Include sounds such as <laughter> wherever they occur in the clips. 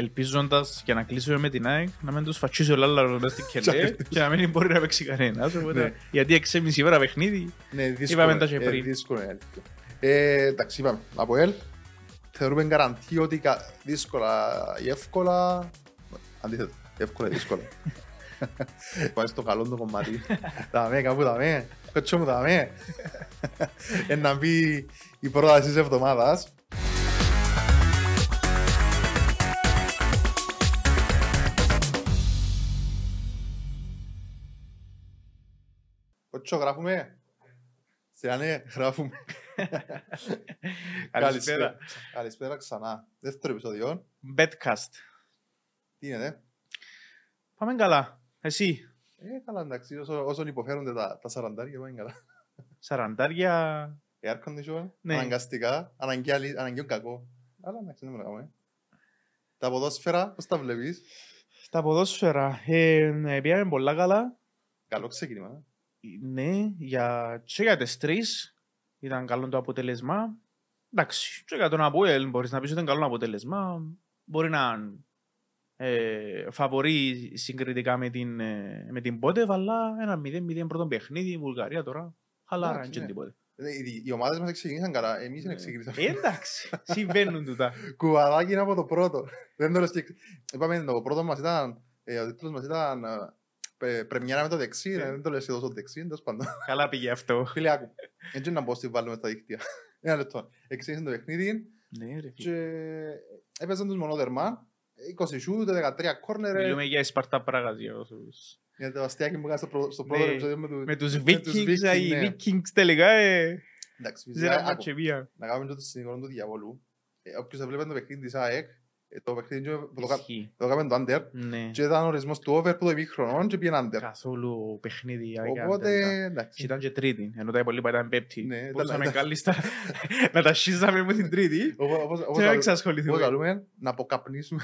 ελπίζοντας για να κλείσουμε με την ΑΕΚ να μην τους φατσίσει ο Λάλλαρος μέσα στην κελέ και να μην μπορεί να παίξει κανένας. οπότε- Ναι. Γιατί 6,5 ώρα παιχνίδι Ναι, δύσκολο. Είπαμε τα και ε, πριν. δύσκολο είναι αλήθεια. Ε, εντάξει, είπαμε. Από ελ, θεωρούμε καραντή ότι κα- δύσκολα ή εύκολα. Αντίθετα, εύκολα ή δύσκολα. <laughs> Πάει στο καλό το κομμάτι. Δαμέ, κάπου δαμέ. Κοτσό μου δαμέ. Ε, να μπει η πρόταση της εβδομάδας. Κοτσό, γράφουμε. Σε ναι, γράφουμε. Καλησπέρα. Καλησπέρα ξανά. Δεύτερο επεισόδιο. Betcast. Τι είναι, Πάμε καλά. Εσύ; ε, καλά εντάξει, όσο, όσον υποφέρονται τα, τα σαραντάρια πάνε καλά. Σαραντάρια. Air condition, Ναι. αναγκαστικά, αναγκαία, λύ- αναγκαίο κακό. Αλλά εντάξει, δεν μπορούμε να κάνουμε. Τα ποδόσφαιρα, πώς τα βλέπεις; Τα ποδόσφαιρα. Ε, ναι, πήγαμε πολλά καλά. Καλό ξεκίνημα. Ε. Ναι, για, και για τις τρεις ήταν καλό το αποτέλεσμα. Εντάξει, και για τον Αποέλ μπορείς να πεις ότι ήταν καλό αποτέλεσμα. Μπορεί να ε, φαβορεί συγκριτικά με την, ε, με την Πότεβ, αλλά ένα 0-0 πρώτο παιχνίδι, η Βουλγαρία τώρα. Χαλάρα, Εντάξει, και ναι. τίποτε. Ε, Οι, οι ομάδες μας ξεκίνησαν καλά, εμείς δεν Ε, ξεκίνησαμε. Εντάξει, συμβαίνουν τούτα. <laughs> Κουβαδάκι είναι από το πρώτο. Δεν το λες και... Είπαμε, το πρώτο μας ήταν, ε, ο τίτλος μας ήταν ε, πρε- πρεμιέρα με το δεξί, Ναι. ε, δεν το λες και τόσο δεξί, τέλος πάντων. <laughs> Καλά πήγε αυτό. Φίλε, άκου. Έτσι να πω στη βάλουμε στα δίκτυα. <laughs> Ένα λεπτό. Εξήγησαν το παιχνίδι Ναι, ρε φίλε. και έπαιζαν τους μονόδερμα. 20 σούτ, 13 κόρνερ. Μιλούμε για Σπαρτά Πράγας για όσους... Για το αστιάκι που έκανε στο πρω- στο πρώτο Ναι, επεισόδιο με του- Με τους τους Vikings, Vikings, οι ναι. Vikings τελικά ε, Εντάξει, φυσικά, ζέραν άκου. μάτσε μία. Να κάνουμε και το συνήγορο του διαβόλου. Ε, Όποιος έβλεπε το παιχνίδι της ΑΕΚ, ε, το παιχνίδι που το κα- Ισχύει. το έκαμε το under Ναι. και ήταν ορισμός του over που το ημίχρονο και πήγαινε under. Καθόλου παιχνίδι. Οπότε, Και εντάξει. ήταν και τρίτη, ενώ τα υπόλοιπα ήταν πέπτη. Ναι, Μπορούσαμε τα- τα- κάλλιστα να τα σχίζαμε με την τρίτη Όπως- όπως- όπως και να λαλού- εξασχοληθούμε. όπως λαλούμε, να αποκαπνίσουμε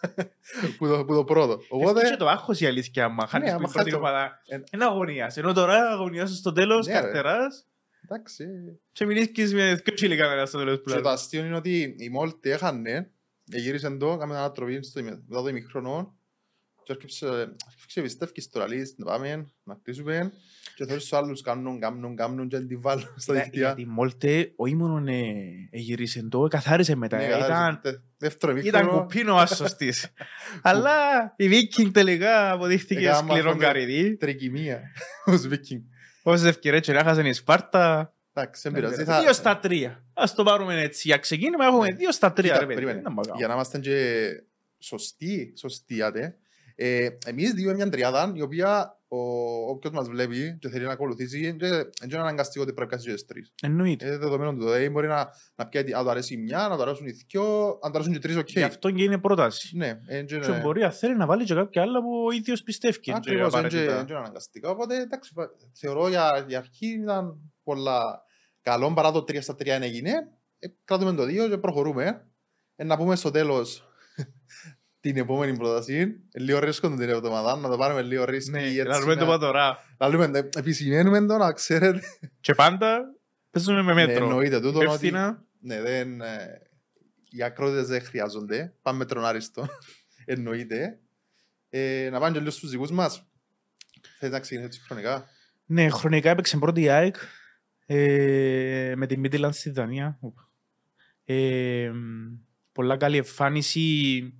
<laughs> που το- που το πρώτο. Οπότε... Οπότε, Και το άγχος η αλήθεια, άμα χάνεις Ναι, την άμα πρώτη χάσεις το- ομάδα. Ε, Είναι αγωνίας. Ενώ τώρα αγωνιάσαι στο τέλος, Ναι, ρε. καρτεράς εντάξει. και μιλήσεις με δύο τσίλι κάμερα στο τέλος που Και το λάλλον. αστείο είναι ότι η Μόλτη έχανε, γύρισε το, έκαμε ένα ανατροπή στο ημι- μετά το ημιχρονό και έρχεψε, έρχεψε πιστεύκες τώρα, λέει, να πάμε, να χτίσουμε και θέλεις τους άλλους κάνουν, κάνουν, κάνουν και να την βάλουν <laughs> στα Ναι, δικτυά. Γιατί Μόλτε, όχι μόνο ε, εγύρισε το, καθάρισε μετά. Ναι, Ήταν καθάρισε. Τε- Δεύτερο Ήταν ημίχρονο, κουπίνο ο άσος της. Αλλά η Viking τελικά αποδείχθηκε Έκανα σκληρό μας καρυδί. τρικυμία, <laughs> ως Viking. Όσες ευκαιρίες και έχασαν η Σπάρτα. Εντάξει, δεν πειράζει. θα- Δύο στα τρία. Ας το πάρουμε έτσι. Για ξεκίνημα έχουμε Ναι. δύο στα τρία. Κοίτα, ρε παιδί. περίμενε. Δεν μπορώ. Για να είμαστε και σωστοί, σωστοί, άτε. Ε, εμείς δύο μια τριάδα, η οποία ο, όποιος μας βλέπει και θέλει να ακολουθήσει, δεν είναι αναγκαστικό ότι πρέπει να κάνει και τις τρεις. Εννοείται. Είναι δεδομένο του. Δηλαδή μπορεί να, να πιάει, αν του αρέσει η μια, να του αρέσουν οι δυο, αν του αρέσουν και τρεις, οκ. Γι' αυτό και είναι πρόταση. Ναι, ε, και Και είναι- μπορεί αν θέλει να βάλει και κάποια άλλα που ο ίδιος πιστεύει. και Ακριβώς, είναι και- απαραίτητα. είναι αναγκαστικά. Οπότε, εντάξει, πα- θεωρώ για, για αρχή ήταν πολλά καλό, παρά το 3 στα 3 είναι έγινε. Ε, κρατούμε το 2 και προχωρούμε. Ε, να πούμε στο τέλος <laughs> την επόμενη πρόταση. Ε, Λίγο ρίσκο την εβδομάδα, να το πάρουμε λίγο ρίσκο. Ναι, να δούμε το πατορά. Να λέμε, ε, επισημαίνουμε το, να ξέρετε. Και πάντα παίζουμε με Ναι, μέτρο. εννοείται τούτο, ότι Υπεύθυνα. ναι, δεν, ε, οι ακρότητες δεν χρειάζονται. Πάμε με τρονάριστο. <laughs> εννοείται. Ε, να πάμε και λίγο στους δικούς μας. Θέλεις να ξεκινήσεις έτσι χρονικά; Ναι, χρονικά έπαιξε πρώτη η ΑΕΚ ε, με την Midland στη Δανία. Οπα. Ε, πολλά καλή εμφάνιση.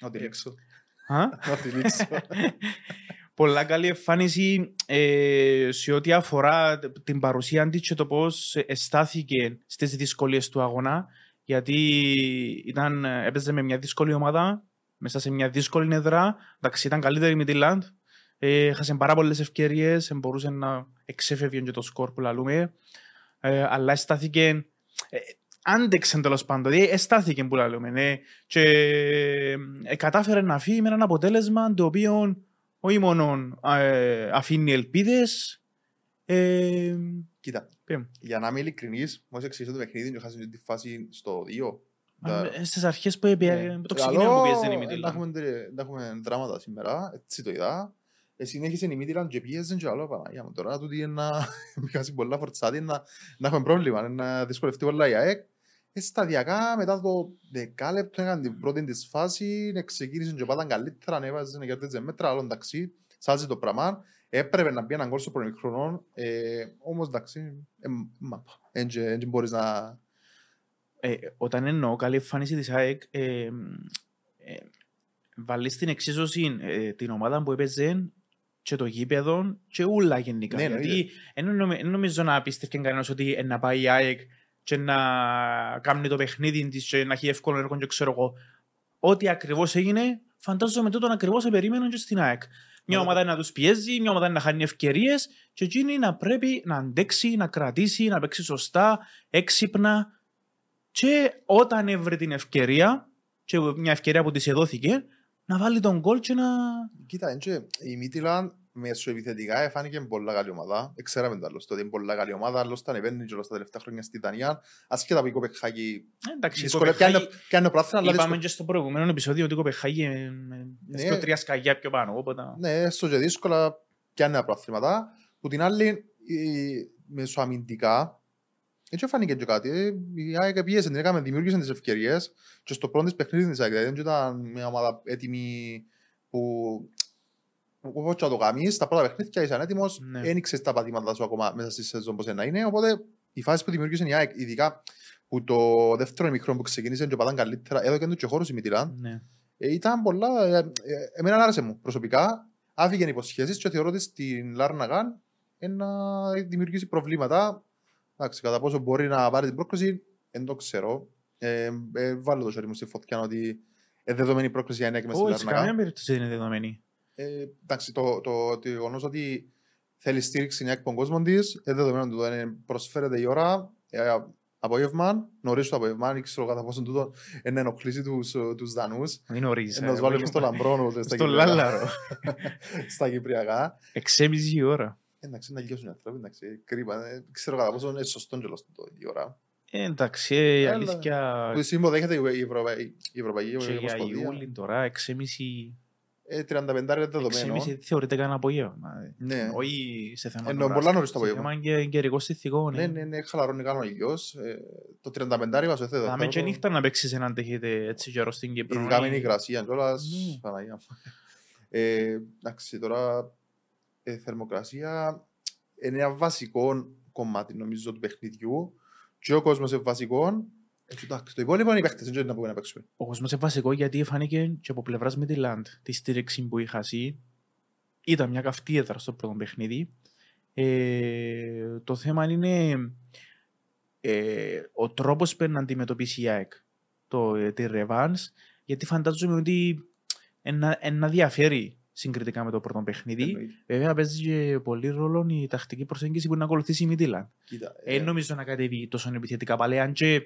Να τη λήξω. Α; Να τη λήξω. πολλά καλή εμφάνιση ε, σε ό,τι αφορά την παρουσία της και το πώς αισθάθηκε στις δυσκολίες του αγώνα γιατί ήταν, έπαιζε με μια δύσκολη ομάδα μέσα σε μια δύσκολη έδρα εντάξει ήταν καλύτερη η Midland ε, έχασε πάρα πολλές ευκαιρίες μπορούσε να εξέφευγε και το σκορ που λαλούμε ε, αλλά αισθάθηκε ε, άντεξε τέλος πάντων, δηλαδή αισθάθηκε που λαλούμε ναι, και ε, κατάφερε να φύγει με ένα αποτέλεσμα το οποίο όχι μόνο ε, αφήνει ελπίδες ε, Κοίτα, πέμ. για να είμαι ειλικρινής, μόλις εξηγήσω το παιχνίδι και χάσαμε τη φάση στο 2. Α, ε, στις αρχές που, έπαι, Ναι. το ξεκίνημα που πιέζε η Δεν Μιτήλα. έχουμε, δεν έχουμε δράματα σήμερα, έτσι το είδα. Ε, συνέχισε η Μίτιλαν και πιέζε και άλλο Παναγία μου. Τώρα τούτη είναι να <laughs> πιάσει πολλά φορτσάτη, να, να έχουμε πρόβλημα, να δυσκολευτεί πολλά η ΑΕΚ. Ε, σταδιακά μετά το δεκάλεπτο έκανε την πρώτη της φάση, ξεκίνησε και πάταν καλύτερα, ανέβαζε να κερδίζει μέτρα, αλλά εντάξει, σάζει το πράγμα. Έπρεπε να μπει έναν κόλ στο χρονών, ε, όμως εντάξει, ε, μάπα. Έτσι μπορείς να... Ε, όταν εννοώ καλή εμφάνιση της ΑΕΚ, ε, ε, βάλεις στην εξίσωση ε, την ομάδα που έπαιζε και το γήπεδο και ούλα γενικά. Ναι, Γιατί δεν νομίζω να πιστεύει κανένας ότι να πάει η ΑΕΚ και να κάνει το παιχνίδι της και να έχει εύκολο έργο και ξέρω εγώ. Ό,τι ακριβώς έγινε, φαντάζομαι τούτον ακριβώς περίμεναν και στην ΑΕΚ. Μια ομάδα να τους πιέζει, μια ομάδα να χάνει ευκαιρίες και εκείνη να πρέπει να αντέξει, να κρατήσει, να παίξει σωστά, έξυπνα και όταν έβρε την ευκαιρία και μια ευκαιρία που της εδόθηκε, να βάλει τον γκολ και να... Κοίτα, έτσι, η Μίτιλαν μεσοεπιθετικά έφανηκε πολλά καλή ομάδα. Ξέραμε το άλλωστε ότι είναι πολλά καλή ομάδα, άλλωστε ανεβαίνει και τα τελευταία χρόνια στη Δανία. Ασχέτα από η Κοπεχάγη Εντάξει, η δύσκολα Κοπεχάγη- πιάνει ο πράθυνα, αλλά Είπαμε δύσκολα. και στο προηγούμενο επεισόδιο ότι η Κοπεχάγη ε, Ναι. στο τρία σκαγιά πιο πάνω. Οπότε... Ναι, έστω και δύσκολα πιάνει τα πράθυματα. Που την άλλη, η- μεσοαμυντικά, έτσι φάνηκε και κάτι. ε, Η ΑΕΚ πιέσε, την έκαμε, δημιούργησε τις ευκαιρίες και στο πρώτο της παιχνίδι της ΑΕΚ, δηλαδή δεν ήταν μια ομάδα έτοιμη που όπως και να το κάνεις, στα πρώτα παιχνίδια ήσαν έτοιμος, Ναι. ένοιξες τα πατήματα σου ακόμα μέσα στη σεζόν πως να είναι, οπότε η φάση που δημιούργησε η ΑΕΚ, ειδικά που το δεύτερο μικρό που ξεκίνησε και πατάν καλύτερα, έδωκε τους και χώρους η Μιτιλάν, Ναι. ε, ήταν πολλά. Ε, ε, εμένα άρεσε μου προσωπικά. Άφηγε υποσχέσεις και θεωρώ ότι στην Λάρναγαν να δημιουργήσει προβλήματα. Εντάξει, κατά πόσο μπορεί να πάρει την πρόκληση, δεν το ξέρω. Ε, ε, βάλω το χέρι μου στη φωτιά ότι ε, δεδομένη η πρόκληση για ενέκη μες στη Όχι, σε καμία Λάρναγαν. περίπτωση δεν είναι δεδομένη. Ε, εντάξει, το, το, το γεγονός ότι θέλει στήριξη η από τον κόσμο της, ε, δεδομένου του ε, προσφέρεται η ώρα, ε, απόγευμα, νωρίς το απόγευμα, δεν ξέρω κατά πόσο τούτο ε, να ενοχλήσει τους Δανούς. Μην ορίζεις. Να του βάλουμε στο λαμπρόνο, <laughs> στα Στο Κυπριακά. Λάλαρο. <laughs> στα Κυπριακά. Εξέμιση η ώρα. Εντάξει, να λιώσουν οι άνθρωποι, εντάξει, κρίμα. Ε, Ξέρω κατά πόσο είναι σωστό και το η ώρα. Ε, Εντάξει, ε, η Έλα. αλήθεια... Που συμποδέχεται η Ευρωπαϊκή η Ευρωπαϊκή Και για Ομοσπονδία. Ιούλη τώρα, εξέμιση... Ε, 35 είναι δεδομένο. Εξέμιση θεωρείται καν απόγευμα. Ναι. Όχι σε θέμα Ενώ ώρας, πολλά νωρίς το σε απόγευμα. θέμα και καιρικό συνθηκών. Ναι, ναι, ναι, χαλαρώνει καν ο ήλιος. Ε, Το 35 βάζω θέδο. Θα με και νύχτα να παίξεις έναν τέχετε έτσι καιρό στην Κύπρο. Ειδικά με την υγρασία κιόλας. Ναι. Παναγία μου. Ε, Εντάξει, τώρα ε, θερμοκρασία είναι ένα βασικό κομμάτι νομίζω του παιχνιδιού και ο κόσμος είναι βασικός. Ε, και εντάξει, Το υπόλοιπο είναι οι παίχτες, δεν είναι να πούμε να παίξουμε. Ο κόσμος είναι βασικό γιατί φάνηκε και από πλευράς Μιτιλάντ τη στήριξη που είχα εσύ. Ήταν μια καυτή έδρα στο πρώτο παιχνίδι. Ε, το θέμα είναι ε, ο τρόπος που να αντιμετωπίσει η ΑΕΚ το, ε, τη Ρεβάνς γιατί φαντάζομαι ότι ένα, ένα διαφέρει συγκριτικά με το πρώτο παιχνίδι. Εννοείται. Βέβαια παίζει και πολύ ρόλο η τακτική προσέγγιση που να ακολουθήσει η Μιτιλάντ. Κοίτα, Ε, ε, δεν νομίζω να κατέβει τόσο επιθετικά πάλι, αν και...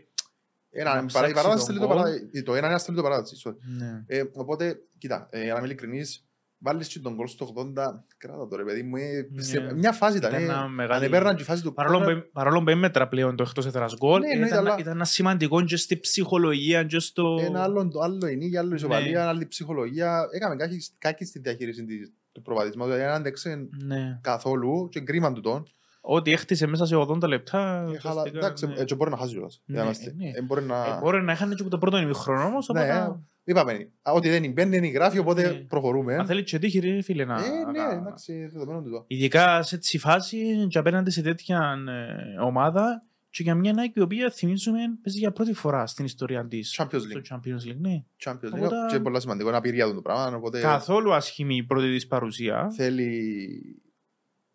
ένα- να η ψάξει παράδοση τον θέλει το γκολ. παράδοση. Το ένα είναι αστέλει το παράδοση. sorry. Ναι. Ε, Οπότε, κοίτα, ε, για να είμαι ειλικρινής, βάλεις και τον γκολ στο 80, κράτα το ρε παιδί μου, ε, Ναι. σε- μια φάση ήταν. Ήταν ε, ένα μεγάλη- Αν έπαιρναν και η φάση του Παρόλο corner, που, παρόλο που έμετρα πλέον το εκτός έδρας γκολ, Ναι, εννοείται, ήταν, αλλά- ήταν ένα σημαντικό και στη ψυχολογία και στο... Ένα άλλο, το άλλο είναι, για άλλο ισοπαλία, Ναι. άλλη ψυχολογία. Έκαμε κάτι, κάτι στη διαχείριση της- του προβαδισμού. Δηλαδή, δεν άντεξε Ναι. καθόλου και κρίμα του τον. Ό,τι έχτισε μέσα σε 80 λεπτά... Ε, χαλα- ουσιαστικά, Εντάξει, ναι. έτσι μπορεί να χάσει κιόλας. Ναι, Για να είμαστε. ναι. Ε, μπορεί να- Ε, μπορεί να είχαν και από το πρώτο ημιχρόνο όμως, Ναι, οπότε... Είπαμε, α, ότι δεν μπαίνει, δεν γράφει, οπότε Ναι. προχωρούμε. Αν θέλεις και τύχη ρε φίλε να... Ε, ναι, να- εντάξει, δεδομένο του το. Ειδικά σε έτσι φάση και απέναντι σε τέτοια ε, ομάδα και για μια Nike η οποία θυμίζουμε παίζει για πρώτη φορά στην ιστορία της Champions στο League. Champions League. Ναι. Champions League. Οπότε- Και πολύ σημαντικό, είναι απειρία του το πράγμα. Οπότε Καθόλου ασχημή η πρώτη της παρουσία. θέλει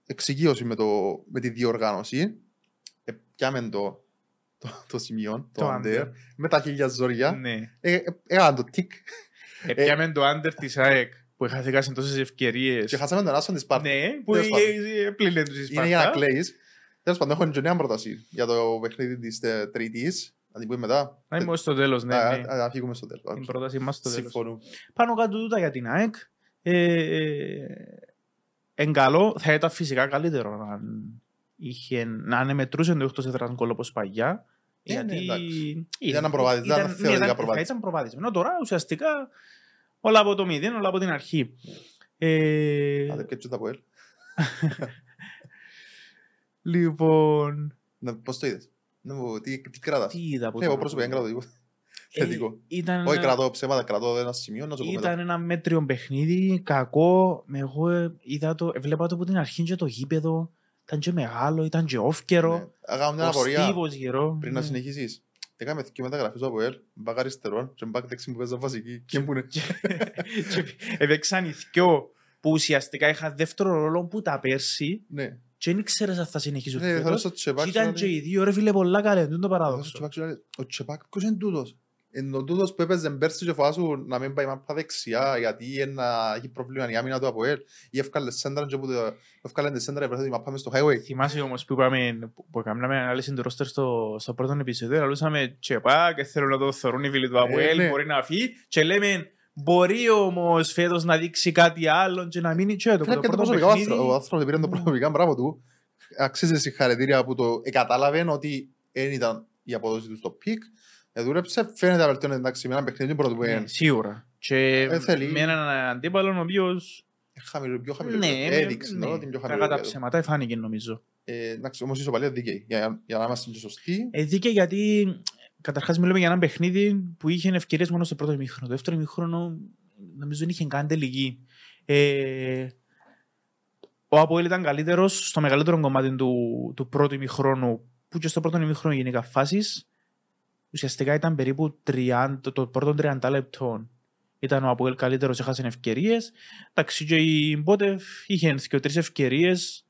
εξοικείωση με, το, με τη διοργάνωση. Ε, πιάμε το, το, το σημείο, το, Το under, under. με τα χίλια ζόρια. Ναι. Ε, ε, Έκανα το τικ Επιάμε το under της ΑΕΚ που είχα σε τόσες ευκαιρίες. και χάσαμε τον άσον της Σπάρτας. Ναι, που Τέλος πάντων. πλήνε τους η Είναι για να Σπάρτα. κλαίεις. Τέλος πάντων, έχω και νέα πρόταση για το παιχνίδι της ε, Τρίτης. Να την πούμε μετά. Να είμαι στο τέλος, ναι, Α, ναι. α, α, φύγουμε στο τέλος. Την πρόταση μας στο τέλος. Συμφωνούμε. Πάνω κάτω τούτα για την ΑΕΚ. Ε, ε, εν καλό, θα ήταν φυσικά καλύτερο να είχε, να ανεμετρούσε το εκτός έδρας γκολ όπως παγιά. Ε, ναι, γιατί εντάξει. Ήταν ένα προβάδισμα, ήταν ναι, θεωρητικά ήταν- προβάδισμα. Ήταν προβάδισμα. Ενώ τώρα ουσιαστικά όλα από το μηδέν, όλα από την αρχή. Ε, Άντε, και τα Αποέλ. <laughs> λοιπόν, Ναι, Πώς το είδες; Ναι, μου, τι, τι κράτας; Τι είδα από Ναι, εγώ τον προσωπικά δεν Αποέλ. κρατώ τίποτα. Ε, Θετικό. Ήταν Όχι, ένα- κρατώ ψέματα, κρατώ ένα σημείο να σου πω μετά. Ήταν ένα μέτριο παιχνίδι, κακό. Με Εγώ ε, είδα το, έβλεπα το από την αρχή και το γήπεδο. Ήταν και μεγάλο, ήταν και Ναι. όφκερο. Αγάμε μια Ο απορία στίβος γύρω. πριν να Ναι. συνεχίσεις. Έκαμε δύο μεταγραφές στο ΑΠΟΕΛ, μπακ αριστερών και μπακ δεξί που παίζα βασική. Και που είναι. Και Έπαιξαν οι δυο που ουσιαστικά είχαν δεύτερο ρόλο που τα πέρσι Ναι, και δεν ήξερες αν θα συνεχίσουν ναι, θέλω φέτος. στο Και Τσεπάκ. ήταν και οι δύο ρε φίλε πολλά καλέ, δεν είναι το Θέλω στο παράδοξο. Τσεπάκ και λέει, Ο Τσεπάκ ποιος είναι τούτος. Είναι ο τούτος που έπαιζε πέρσι και φάσου να μην πάει μάπα δεξιά γιατί ένα- έχει πρόβλημα η άμυνα του ΑΠΟΕΛ ή έφκαλε σέντρα και που το- έφκαλε τη σέντρα και τη μάπα μες στο highway. Θυμάσαι όμως που είπαμε, που- που έκαναμε ανάλυση του ρόστερ στο, στο πρώτο επεισόδιο, λαλούσαμε τσεπά και θέλω να το θεωρούν οι φίλοι του Αποέλ, ναι. μπορεί να φύγει και λέμε μπορεί όμως φέτος να δείξει κάτι άλλο και να μείνει και το, Φίλε, το και το πρώτο προσωπικό παιχνίδι. άνθρωπο. Ο άνθρωπος πήρε το προσωπικά μπράβο του. Αξίζει συγχαρητήρια που το κατάλαβε ότι δεν ήταν η απόδοση του στο peak. Εδούλεψε, φαίνεται να βελτιώνεται εντάξει με ένα παιχνίδι πρώτο που Ναι, είναι σίγουρα. Και Ε, θέλει. με έναν αντίπαλο ο οποίος χαμηλό, πιο χαμηλό. ναι, επίπεδο. Έδειξε ναι, ναι, ότι είναι πιο κακά χαμηλό. τα επίπεδο. ψέματα φάνηκε νομίζω. Ε, Εντάξει, όμως η ισοπαλία δίκαιη. Για, για να είμαστε και σωστοί. Ε, δίκαια γιατί καταρχάς μιλούμε για ένα παιχνίδι που είχε ευκαιρίες μόνο στο πρώτο ημίχρονο. Το δεύτερο ημίχρονο νομίζω δεν είχε καν τελική. Ε, ο Αποέλ ήταν καλύτερος στο μεγαλύτερο κομμάτι του, του πρώτου ημίχρονου που και στο πρώτο ημίχρονο γενικά φάσεις ουσιαστικά ήταν περίπου 30, το πρώτο 30 λεπτών. Ήταν ο Αποέλ καλύτερος, έχασε ευκαιρίες. Εντάξει, και η Μπότεφ είχε και τρεις ευκαιρίες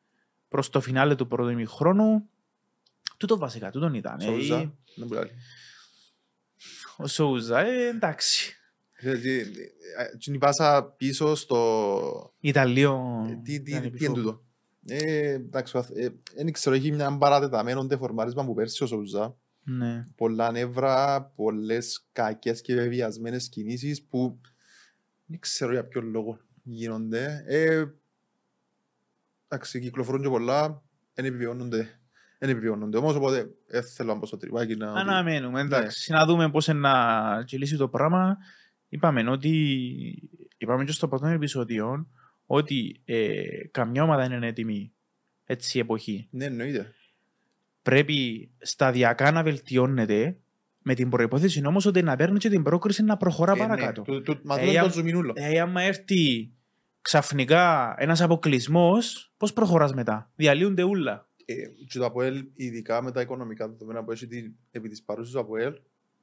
προς το φινάλε του πρώτου ημίχρονου. Τούτο βασικά, τούτον ήταν. ε, Σόουζα. η- δεν μπορεί άλλο. Ο Σόουζα, ε, εντάξει. Δηλαδή, ε, την πάσα πίσω στο... Ιταλίο. ε, Τι, τι, ήταν τι επιφόβο. είναι τούτο. Ε, εντάξει, ο αθ- ε, δεν ξέρω, έχει μια παρατεταμένο τεφορμάρισμα που πέρσι ο Σόουζα. Ναι. πολλά νεύρα, πολλές κακές και βεβαιασμένες κινήσεις που δεν ξέρω για ποιο λόγο γίνονται. Ε, εντάξει, κυκλοφορούν και πολλά, δεν επιβιώνονται. Δεν επιβιώνονται. Όμως οπότε ε, θέλω να πω στο τρυπάκι να... Αναμένουμε, Ναι. εντάξει. Να δούμε πώς είναι να κυλήσει το πράγμα. Είπαμε ότι, είπαμε και στο πρώτο επεισόδιο, ότι ε, καμιά ομάδα είναι έτοιμη έτσι η εποχή. Ναι, εννοείται. Πρέπει σταδιακά να βελτιώνεται με την προπόθεση όμως ότι να παίρνει και την πρόκριση να προχωρά Ε, ναι. παρακάτω. Του- του- Μα Ε, τούτο είναι για- το ζουμινούλο. Δηλαδή, άμα έρθει ξαφνικά ένας αποκλεισμός, πώς προχωράς μετά; Διαλύονται ούλα. Ε, Και το ΑΠΟΕΛ, ειδικά με τα οικονομικά δεδομένα που έχει την- επί της παρούσης του ΑΠΟΕΛ,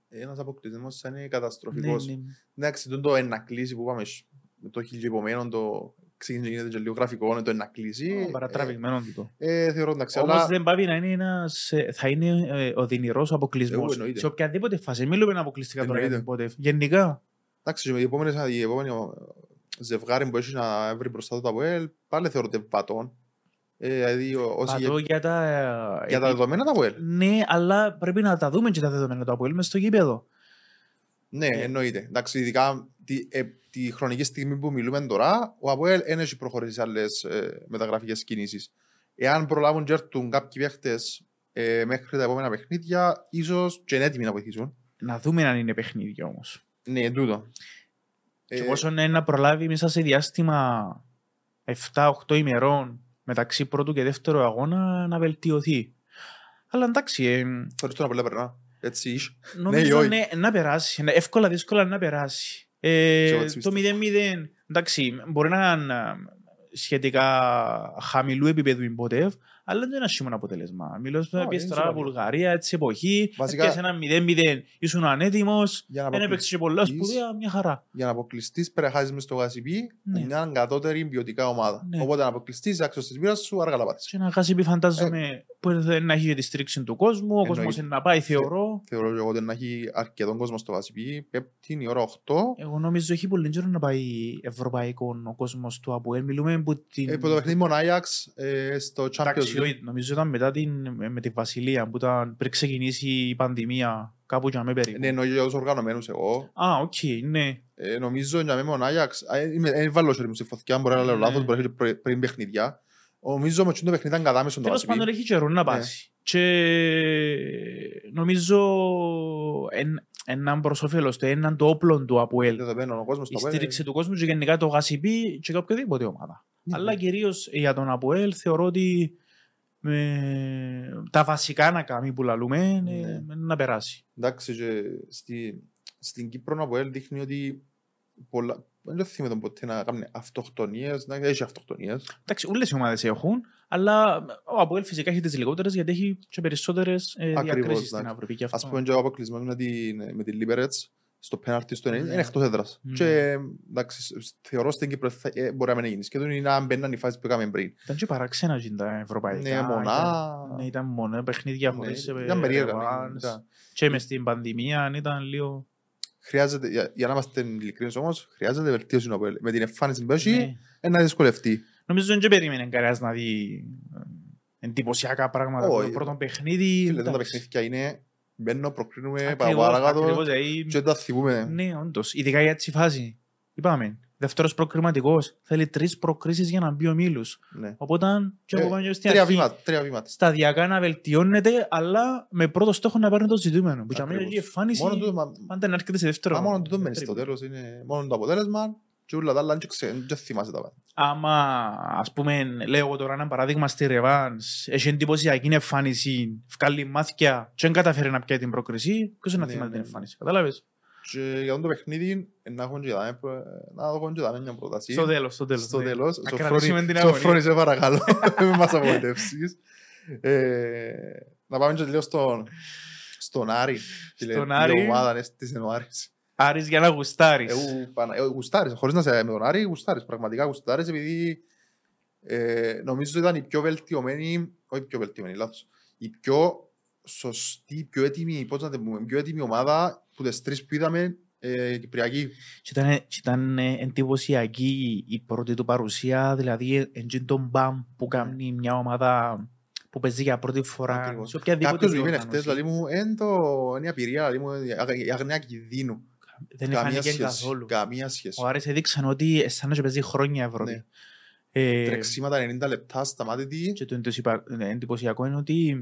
ένας αποκλεισμός θα είναι καταστροφικός. Ναι, ναι. Εντάξει, τούτο το ένα κλείσει που είπαμε σ- με το χιλιοϊπωμένο, το ξεκίνησε γίνεται και λίγο γραφικό, είναι το ένα κλείσει. Παρατραβηγμένο τούτο. Ε, ε, θεωρώ εντάξει, Όμως αλλά δεν πάει να είναι ένας, ε, θα είναι ε, οδυνηρό αποκλεισμός. Εγώ εννοείται. Σε οποιαδήποτε φάση. Μιλούμε αποκλειστικά τώρα για την Εννοείται. πότε. Γενικά. εντάξει, και με οι επόμενες, η επόμενη ο, ζευγάρι που έχει να βρει μπροστά του το ΑΠΟΕΛ, πάλι θεωρείται βατόν. Ε, δηλαδή, ο- όσοι Πατώ για, για τα. ε, για τα επί- δεδομένα του ΑΠΟΕΛ. Ναι, αλλά πρέπει να τα δούμε και τα δεδομένα του Αποέλ μες στο γήπεδο. Ναι, Ε. εννοείται. Εντάξει, ειδικά τη, ε, τη χρονική στιγμή που μιλούμε τώρα, ο ΑΠΟΕΛ δεν έχει προχωρήσει σε άλλες ε, μεταγραφικές κινήσεις. Εάν προλάβουν και έρθουν κάποιοι παίχτες ε, μέχρι τα επόμενα παιχνίδια, ίσως και είναι έτοιμοι να βοηθήσουν. Να δούμε αν είναι παιχνίδια όμως. Ναι, τούτο. Και Ε, πόσο είναι να προλάβει μέσα σε διάστημα 7-8 ημερών μεταξύ πρώτου και δεύτερου αγώνα να βελτιωθεί. Αλλά εντάξει, ε, Χωρίς τον ΑΠΟΕΛ περνά. Έτσι είσαι. νομίζω όχι; ναι, να περάσει. Ναι, Εύκολα, δύσκολα να περάσει. Ε, Και εγώ έτσι το 0-0, εντάξει, μπορεί να είναι ε, σχετικά χαμηλού επίπεδου υποτεύ, αλλά δεν είναι ένα σήμανο αποτέλεσμα. Μιλώ Όχι, στην είναι πιες τώρα σημαντικό. Βουλγαρία, έτσι εποχή, Βασικά- έπιασε ένα 0-0, ήσουν ανέτοιμος, Για να δεν έπαιξε και πολλά αποκλειστείς- σπουδαία, μια χαρά. για να αποκλειστείς πρέπει να χάσεις μες στο γασιπί Ναι. μια κατώτερη ποιοτικά ομάδα. Ναι. Οπότε να αποκλειστείς άξιος της μοίρας σου, αργά να πάτεις. Και να χάσει πει φαντάζομαι που έρθε να έχει και τη στήριξη του κόσμου, ο κόσμος Εννοείται. να πάει θεωρώ. Θεωρώ και εγώ ότι να έχει αρκετόν κόσμο στο ΓΣΠ. Πέφτη η ώρα 8. Εγώ νομίζω έχει πολύ καιρό να πάει ευρωπαϊκό ο κόσμος του ΑΠΟΕΛ. Μιλούμε από την... Ε, που το παιχνίδι μόνο Άγιαξ ε, στο Champions Εντάξει, League. όχι, νομίζω ήταν μετά την, με τη Βασιλεία που ήταν πριν ξεκινήσει η πανδημία κάπου για με περίπου. Ναι, εννοώ για τους οργανωμένους εγώ. Α, οκ, ναι. Ε, νομίζω για μένα μόνο Άγιαξ. Δεν βάλω χέρι μου στη φωτιά, μπορεί να λέω Ναι. λάθος, μπορεί να έχει πρι- πριν παιχνιδιά. Νομίζω ότι το παιχνίδι ήταν κατάμεσο το Τέλος πάντων γασιπί. έχει καιρό να Ναι. πάσει. Και νομίζω εν- έναν προς όφελος του, έναν το όπλο του ΑΠΟΕΛ. Δεδομένο ο κόσμος Η το ΑΠΟΕΛ. στήριξη του κόσμου και γενικά το γασιπί και οποιοδήποτε ομάδα. Ναι, Αλλά ναι. κυρίως για τον ΑΠΟΕΛ θεωρώ ότι με τα βασικά να κάνει που λαλούμε, Ναι. ε, να περάσει. Εντάξει, και στη, στην Κύπρο να Αποέλ δείχνει ότι πολλά, δεν θυμάμαι τον ποτέ να κάνουν αυτοκτονίες, να έχει αυτοκτονίες. Εντάξει, όλες οι ομάδες έχουν, αλλά ο Αποέλ φυσικά έχει τις λιγότερες γιατί έχει και περισσότερες ε, Ακριβώς, διακρίσεις στην εντάξει. Ευρωπαϊκή Ας αυτό. πούμε και ο αποκλεισμένος με την, με την Λίμπερετς στο πέναρτι στο 90 Ναι. είναι εκτός έδρας. Ναι. Και εντάξει, σ- θεωρώ στην Κύπρο θα- ε, μπορεί να μην γίνεις. Και είναι να μπαίνουν οι φάσεις που έκαμε πριν. Ήταν και παράξενα και τα ευρωπαϊκά. Ναι, μονά. ήταν- Ναι, ήταν μονά παιχνίδια Ναι, χωρίς ε, ήταν περίεργα, revanche. ναι, ήταν. Και μες στην πανδημία ήταν λίγο... Χρειάζεται, για, για να είμαστε ειλικρινείς όμως, χρειάζεται βελτίωση ο Αποέλ. Με την εμφάνιση που έχει, Ναι. ε, να δυσκολευτεί. Νομίζω δεν και περίμενε κανένας να δει ε, εντυπωσιακά πράγματα. Όχι. Το πρώτο παιχνίδι... Φίλε, τα εντάξει. παιχνίδια είναι, μπαίνω, προκρίνουμε, πάω Ακριβώς, παρακάτω ακριβώς, δηλαδή, και τα θυμούμε. Ναι, όντως. Ειδικά για τη φάση. Είπαμε. Δεύτερος προκριματικός. Θέλει τρεις προκρίσεις για να μπει ο Μίλους. Ναι. Οπότε, και Ε, από πάνω και στην Τρία αρχή, βήματα, τρία βήματα. σταδιακά να βελτιώνεται, αλλά με πρώτο στόχο να πάρει το ζητούμενο. Που για μένα Ακριβώς. η εμφάνιση Μόνο τούτο, μα- πάντα να έρχεται σε δεύτερο. μα μόνο τούτο μένει στο δεύτερη. τέλος, είναι μόνο το αποτέλεσμα και όλα τα άλλα δεν ξε- δεν θυμάσαι τα πάντα. Άμα, ας πούμε, λέω εγώ τώρα ένα παράδειγμα στη Ρεβάνς, έχει εντυπωσιακή εμφάνιση, βγάλει μάθηκια και δεν καταφέρει να πιάει την πρόκριση, ποιος να Ναι, θυμάται ναι, την ναι. εμφάνιση. Κατάλαβες; Και για αυτό το παιχνίδι, ε, να έχουμε και δάμε, προ- να έχουμε και δάμε μια πρόταση. Στο τέλος, στο τέλος. Στο ναι. τέλος. Να Σοφρόνη- κρατήσουμε την αγωνία. Σοφρόνη, σε παρακαλώ. <laughs> Μην μας απογοητεύσεις. Ε, Να πάμε και λίγο στον στον Άρη. φίλε. Στον Η Άρη. ομάδα έστησε ο Άρης. Άρης για να γουστάρεις. Εγώ πανα- ε, γουστάρεις, χωρίς να σε με τον Άρη, γουστάρεις, πραγματικά γουστάρεις επειδή ε, νομίζω ότι ήταν η πιο βελτιωμένη, όχι πιο βελτιωμένη, λάθος, η πιο σωστή, η πιο έτοιμη, πώς να το πούμε, η πιο έτοιμη ομάδα που τις τρεις που είδαμε ε, Κυπριακή. Και ήταν, και ήταν ε, εντυπωσιακή η πρώτη του παρουσία, δηλαδή εντζήν τον μπαμ που κάνει μια ομάδα που παίζει για πρώτη φορά Ακριβώς. σε οποιαδήποτε Κάποιος μου είπε διοργάνωση. χτες, δηλαδή μου, «Εν το- είναι η απειρία, δηλαδή μου, η αγ- η αγνία κινδύνου. Δεν Καμία φάνηκε σχέση. καθόλου. Καμία σχέση. Ο Άρης έδειξαν ότι αισθάνεται και παίζει χρόνια Ευρώπη. Ναι. Ε, Τρεξίματα 90 λεπτά σταμάτητη. και το εντυπωσιακό- εντυπωσιακό είναι ότι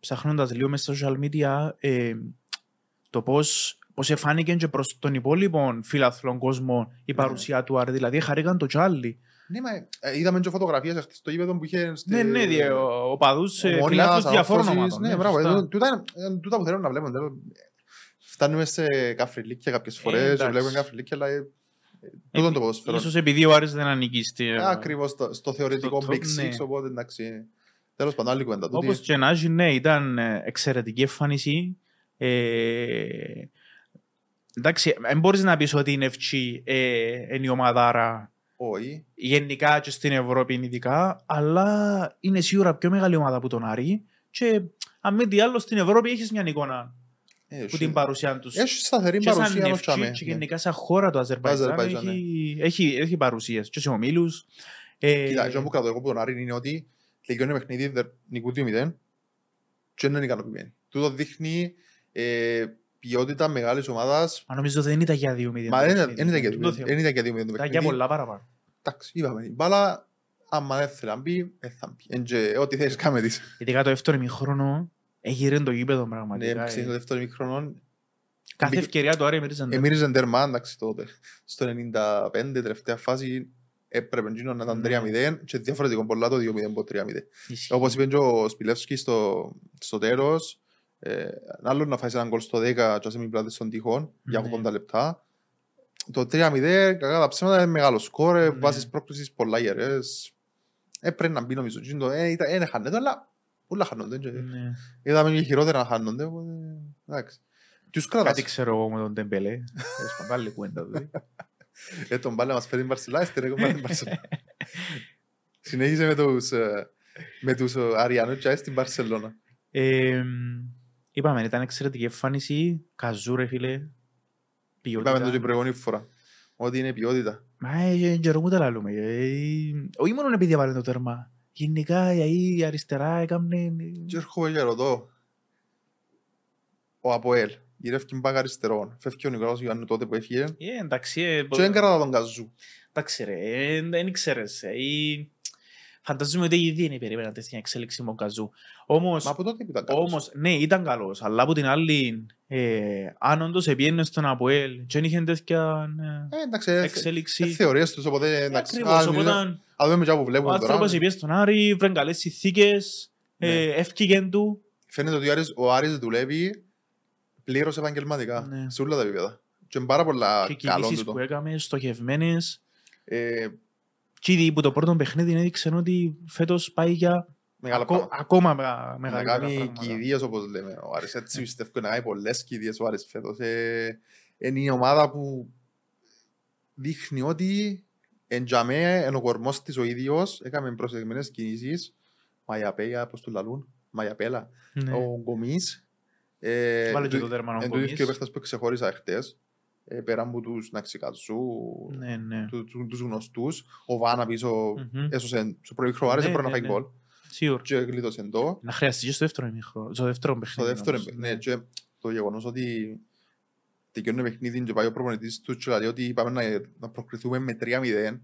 ψάχνοντας λίγο μέσα στα social media ε, το πώς, πώς εφάνηκε και προς τον υπόλοιπο φιλαθλόν κόσμο η Ναι. παρουσία του Άρη. Δηλαδή χαρήκαν το τσάλι. Ναι, μα ε, είδαμε και φωτογραφίες χτες στο γήπεδο που είχε... στη- Ναι, ναι, δια- ο- οπαδούς ε, Ομόνιας, φιλάθλους διαφόρων Ανόρθωσης, ομάδων. Ναι, μπράβο. σωστά. ε, Τούτα είναι- ε, τούτα που θέλω να βλέπουμε. τέλος. Φτάνουμε σε καφριλίκια κάποιες φορές, εντάξει. και βλέπουμε καφριλίκια, αλλά ε, ε, τούτο είναι το ποδοσφαίρο. Ίσως επειδή ο Άρης δεν ανήκει στη... Ε, Ακριβώς στο- στο θεωρητικό στο top, Big Six, ναι. οπότε εντάξει. Τέλος πάντων, άλλη κουβέντα. τούτη. Όπως και να έχει, ναι, ήταν ε, εξαιρετική εμφάνιση. Ε, εντάξει, δεν μπορείς να πεις ότι είναι ευκή ε, είναι η ομαδάρα Όχι. γενικά και στην Ευρώπη ειδικά, αλλά είναι σίγουρα πιο μεγάλη ομάδα από τον Άρη και αν μη τι άλλο στην Ευρώπη έχεις μια εικόνα Ε, που έχει- την παρουσία τους. Έχει σταθερή Και σαν παρουσία ενός ευκή τσάμε, και ναι. γενικά σαν χώρα το Αζερβαϊτζάν Αζερβαϊτζάν, έχει, έχει, έχει παρουσίες και σε ομίλους. Ε, Κοίτα, αυτό που κρατώ εγώ από τον Άρη είναι ότι τελειώνει το παιχνίδι δε- νικούν 2-0 και δεν είναι ικανοποιημένοι. Τούτο δείχνει ε, ποιότητα μεγάλης ομάδας. Μα νομίζω δεν ήταν για δύο μηδέν. Μα το δεν παιχνίδι. δεν ήταν για Το 2-0 θέμα. δεν ήταν για 2-0 το Ήταν για παιχνίδι. πολλά παραπάνω. Εντάξει, είπαμε, η μπάλα άμα δεν θέλει να μπει, δεν θα μπει. Εν και Ό,τι θέλεις κάμε της. Ειδικά το δεύτερο ημιχρόνο έγειρε το γήπεδο Ναι, πραγματικά. ξέρεις, το ε. δεύτερο μικρόνο Κάθε μπήκε- ευκαιρία του Άρη μυρίζαν. εμύριζε τέρμα, εντάξει τότε. Στο 95, τελευταία φάση, έπρεπε εκείνο να ήταν Ναι. 3-0 και διαφορετικό πολλά το 2-0 από 3-0. Ισχύει. Όπως είπε και ο Σπιλεύσκι στο, στο τέλος, ε, άλλο να φάεις έναν γκολ στο 10 και να σε μην πλάτες στον τυχόν για Ναι. 80 λεπτά. Το 3-0, κακά τα ψέματα, είναι μεγάλο σκορ, ε, Ναι. βάσεις πρόκλησης πολλά γερές. Ε, πρέπει να μπει νομίζω. εκείνο, Ε, ήταν- ε, χάνεται, αλλά όλα χάνονται. και Ναι. Είδαμε και χειρότερα να χάνονται, οπότε, εντάξει. Τους Κάτι κρατάς. ξέρω εγώ με τον Τεμπελέ. Τέλος πάντων, άλλη κουβέντα δηλαδή. Ε, τον μπάλε μας φέρει την Μπαρσελά, έστε ρε κομμάτι την Μπαρσελά. <laughs> Συνέχισε με τους, ε, με τους ε, Αριανούς και στην Μπαρσελώνα. Ε, Είπαμε, ήταν εξαιρετική εμφάνιση. Καζού ρε φίλε. Είπαμε το την Ποιότητα. προηγούμενη φορά. Ότι είναι ποιότητα. Μα ε, καιρό μου τα λαλούμε. ε, Όχι μόνο επειδή έβαλε το τέρμα. Γενικά ε, η αριστερά έκαμνε... Και έρχομαι και ρωτώ. Ο Αποέλ, γυρεύει μπακ αριστερών. Φεύγει ο Νικολάος Ιωάννου τότε που έφυγε. Ε, εντάξει, ε, Και δεν κρατά τον Καζού; εντάξει ρε, ε, δεν ήξερες. Ε, ή- Φανταζούμε ότι ήδη είναι περίμενα τέτοια εξέλιξη με τον Καζού. Όμως, Μα από τότε που ήταν καλός. Όμως, ναι, ήταν καλός, αλλά από την άλλη, ε, αν όντως επίενε στον Αποέλ και δεν είχε τέτοια ε, Ε, εντάξει, ε, εξέλιξη. ε, θεωρίες τους, οπότε εντάξει. Ακριβώς, Α, οπότε Α δούμε και που ο βλέπουμε τώρα. άνθρωπος επίε στον Άρη, βρήκε καλές συνθήκες, Ε, Εύκηγε του. Φαίνεται ότι ο Άρης, ο Άρης δουλεύει πλήρως επαγγελματικά. Ναι. Σε όλα τα επίπεδα. Και είναι πάρα πολλά Και καλό κινήσεις τούτο. που έκαμε, στοχευμένες. Ε, Και ήδη που το πρώτο παιχνίδι έδειξε ότι φέτος πάει για μεγάλα ακό- πράγματα. ακόμα με- Να μεγαλύτερα κάνει πράγματα. κηδείες όπως λέμε. Ο Άρης έτσι πιστεύω να κάνει πολλές κηδείες ο Άρης φέτος. Ε, είναι η ομάδα που δείχνει ότι εν τζαμέ, εν ο κορμός της ο ίδιος, έκαμε προσεγμένες κινήσεις. Μαγιαπέλα, πώς του λαλούν. Μαγιαπέλα. Ναι. Ο Γκομής. Ε, Βάλε και του- το τέρμα ο Εν τούτοι και ο Γκομής. παίχτες που ξεχώρισα χτες, ε, πέρα από τους Ναξικατσού, Ναι, ναι. του- του- τους γνωστούς, ο Βάνα πίσω Μμμ. έσωσε στο πρώτο χρόνο, άρεσε Ναι, πρώτα να ναι, φάει ναι. γκολ Σίγουρα. και γλίτωσε το. Να χρειαστεί και στο δεύτερο ημίχρονο. Στο δεύτερο Στο παιχνίδι. δεύτερο, όμως, ναι, και το γεγονός ότι τελειώνει το παιχνίδι και πάει ο προπονητής του και λέει ότι πάμε να, να προκριθούμε με 3-0.